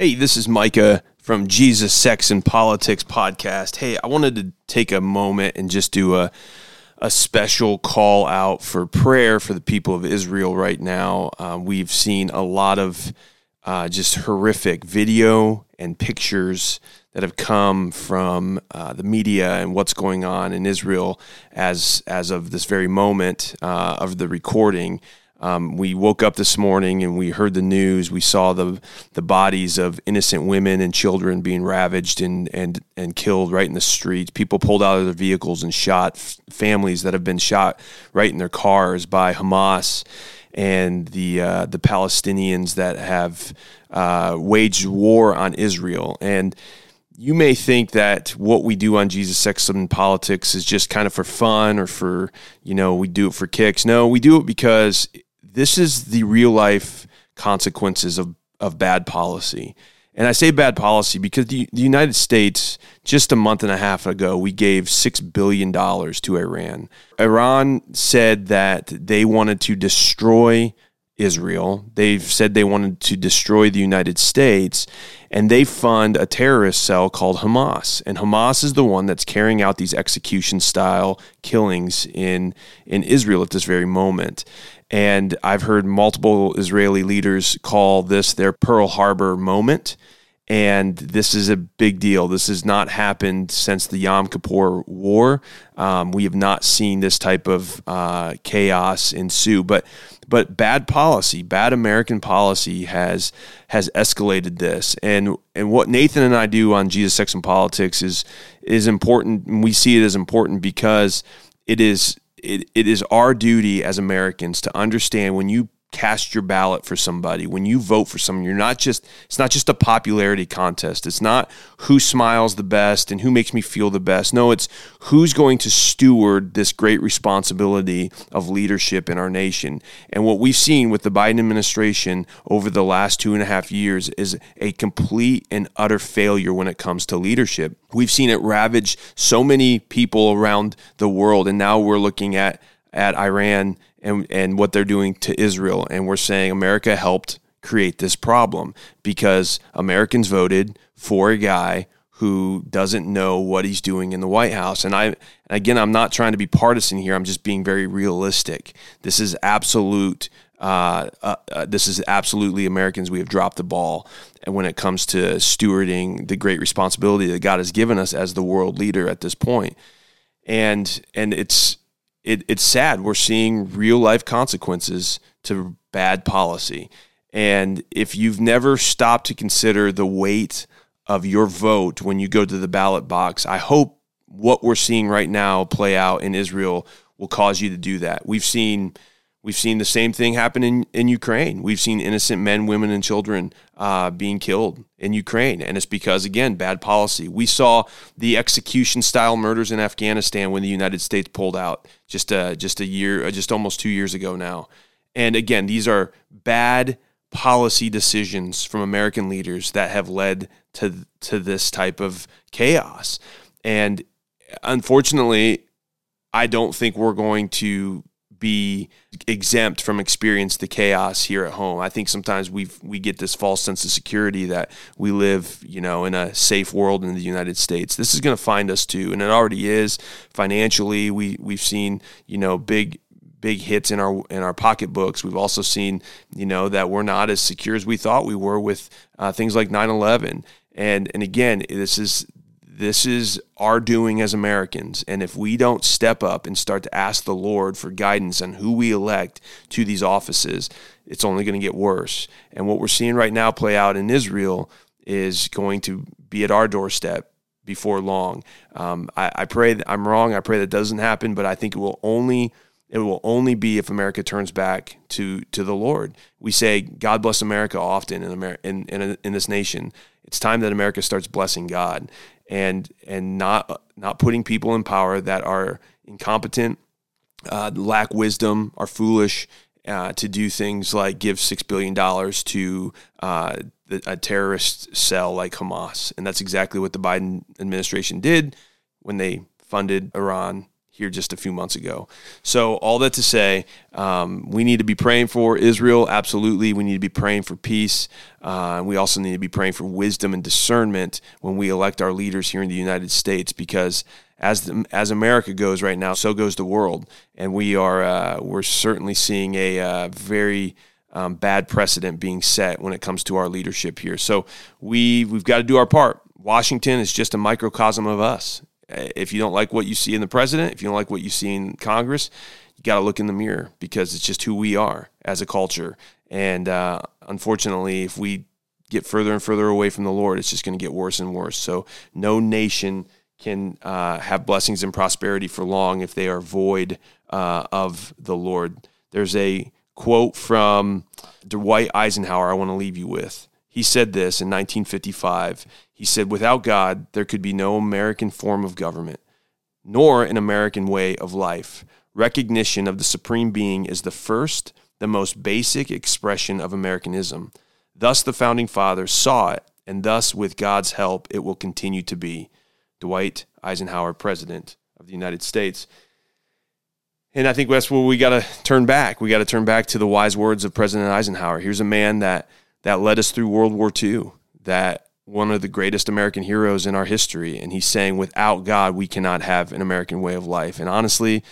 Hey, this is Micah from Jesus, Sex, and Politics podcast. Hey, I wanted to take a moment and just do a a special call out for prayer for the people of Israel right now. Uh, we've seen a lot of uh, just horrific video and pictures that have come from uh, the media and what's going on in Israel as as of this very moment uh, of the recording. Um, we woke up this morning and we heard the news. We saw the the bodies of innocent women and children being ravaged and and and killed right in the streets. People pulled out of their vehicles and shot families that have been shot right in their cars by Hamas and the uh, the Palestinians that have uh, waged war on Israel and you may think that what we do on Jesus, Sex, and Politics is just kind of for fun or for, you know, we do it for kicks. No, we do it because this is the real life consequences of, of bad policy. And I say bad policy because the, the United States, just a month and a half ago, we gave $6 billion to Iran. Iran said that they wanted to destroy Israel. They've said they wanted to destroy the United States, and they fund a terrorist cell called Hamas. And Hamas is the one that's carrying out these execution style killings in, in Israel at this very moment. And I've heard multiple Israeli leaders call this their Pearl Harbor moment. And this is a big deal. This has not happened since the Yom Kippur War. Um, we have not seen this type of uh, chaos ensue. But but bad policy, bad American policy has has escalated this. And and what Nathan and I do on Jesus, Sex, and Politics is is important. And we see it as important because it is it, it is our duty as Americans to understand when you cast your ballot for somebody. When you vote for someone you're not just it's not just a popularity contest. It's not who smiles the best and who makes me feel the best. No it's who's going to steward this great responsibility of leadership in our nation. And what we've seen with the biden administration over the last two and a half years is a complete and utter failure when it comes to leadership. We've seen it ravage so many people around the world and now we're looking at at iran and, and what they're doing to Israel. And we're saying America helped create this problem because Americans voted for a guy who doesn't know what he's doing in the White House. And I again, I'm not trying to be partisan here. I'm just being very realistic. This is absolute. Uh, uh, uh, this is absolutely Americans. We have dropped the ball, when it comes to stewarding the great responsibility that God has given us as the world leader at this point, and and it's it, it's sad. We're seeing real life consequences to bad policy. And if you've never stopped to consider the weight of your vote when you go to the ballot box, I hope what we're seeing right now play out in Israel will cause you to do that. We've seen We've seen the same thing happen in, in Ukraine. We've seen innocent men, women, and children uh, being killed in Ukraine. And it's because, again, bad policy. We saw the execution style murders in Afghanistan when the United States pulled out just a, just a year, uh, just almost two years ago now. And again, these are bad policy decisions from American leaders that have led to, to this type of chaos. And unfortunately, I don't think we're going to be exempt from experience the chaos here at home. I think sometimes we we get this false sense of security that we live, you know, in a safe world in the United States. This is going to find us too, and it already is financially. We we've seen, you know, big big hits in our in our pocketbooks. We've also seen, you know, that we're not as secure as we thought we were with uh, things like 9/11. And and again, this is this is our doing as Americans. And if we don't step up and start to ask the Lord for guidance on who we elect to these offices, it's only going to get worse. And what we're seeing right now play out in Israel is going to be at our doorstep before long. Um, I, I, pray that I'm wrong. I pray that doesn't happen, but I think it will only it will only be if America turns back to to the Lord. We say God bless America often in America in, in, in this nation. It's time that America starts blessing God and and not not putting people in power that are incompetent, uh, lack wisdom, are foolish uh, to do things like give six billion dollars to uh, a terrorist cell like Hamas, and that's exactly what the Biden administration did when they funded Iran here just a few months ago. So, all that to say, um, we need to be praying for Israel. Absolutely. We need to be praying for peace. Uh, and we also need to be praying for wisdom and discernment when we elect our leaders here in the United States because as the, as America goes right now, so goes the world, and we are uh, we're certainly seeing a uh, very um, bad precedent being set when it comes to our leadership here. So we we've got to do our part. Washington is just a microcosm of us. Uh, if you don't like what you see in the president, if you don't like what you see in Congress, you got to look in the mirror because it's just who we are as a culture. And uh, unfortunately, if we get further and further away from the Lord, it's just going to get worse and worse. So no nation can uh, have blessings and prosperity for long if they are void uh, of the Lord. There's a quote from Dwight Eisenhower I want to leave you with. He said this in 1955. He said, Without God, there could be no American form of government, nor an American way of life. Recognition of the Supreme Being is the first, the most basic expression of Americanism. Thus, the Founding Fathers saw it, and thus, with God's help, it will continue to be. Dwight Eisenhower, President of the United States. And I think that's where we got to turn back. We got to turn back to the wise words of President Eisenhower. Here's a man that that led us through World War II, that one of the greatest American heroes in our history. And he's saying, without God, we cannot have an American way of life. And honestly,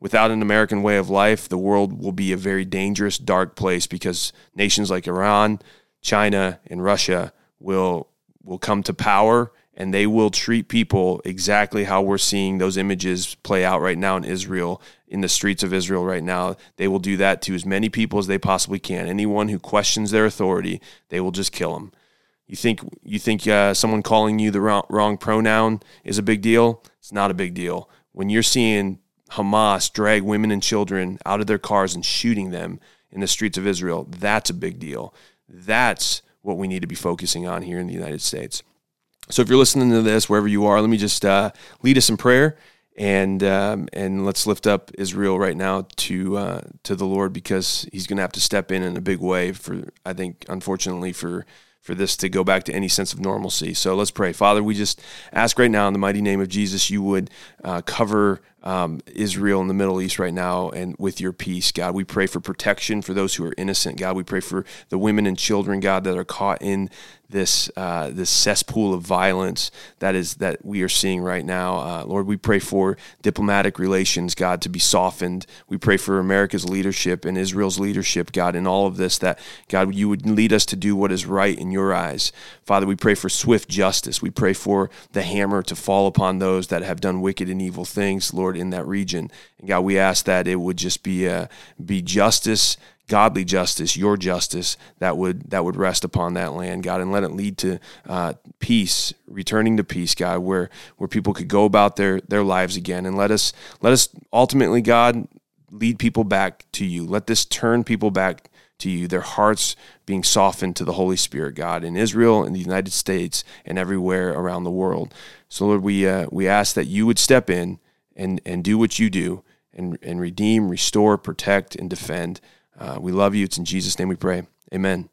without an American way of life, the world will be a very dangerous, dark place because nations like Iran, China, and Russia will will come to power and they will treat people exactly how we're seeing those images play out right now in Israel, in the streets of Israel right now. They will do that to as many people as they possibly can. Anyone who questions their authority, they will just kill them. You think you think uh, someone calling you the wrong, wrong pronoun is a big deal? It's not a big deal. When you're seeing Hamas drag women and children out of their cars and shooting them in the streets of Israel, that's a big deal. That's what we need to be focusing on here in the United States. So if you're listening to this, wherever you are, let me just uh, lead us in prayer and um, and let's lift up Israel right now to uh, to the Lord because He's going to have to step in in a big way for I think unfortunately for for this to go back to any sense of normalcy. So let's pray, Father. We just ask right now in the mighty name of Jesus, you would uh, cover um, Israel in the Middle East right now and with your peace, God. We pray for protection for those who are innocent, God. We pray for the women and children, God, that are caught in this uh, this cesspool of violence that is that we are seeing right now. Uh, Lord, we pray for diplomatic relations, God, to be softened. We pray for America's leadership and Israel's leadership, God, in all of this. That God, you would lead us to do what is right in your eyes, Father. We pray for swift justice. We pray for the hammer to fall upon those that have done wicked and evil things, Lord, in that region. And God, we ask that it would just be uh, be justice godly justice, your justice that would that would rest upon that land, God, and let it lead to uh, peace, returning to peace, God, where where people could go about their their lives again, and let us let us ultimately, God, lead people back to you. Let this turn people back to you, their hearts being softened to the Holy Spirit, God, in Israel, in the United States, and everywhere around the world. So, Lord, we uh, we ask that you would step in and and do what you do. And, and redeem, restore, protect, and defend. Uh, we love you. It's in Jesus' name we pray. Amen.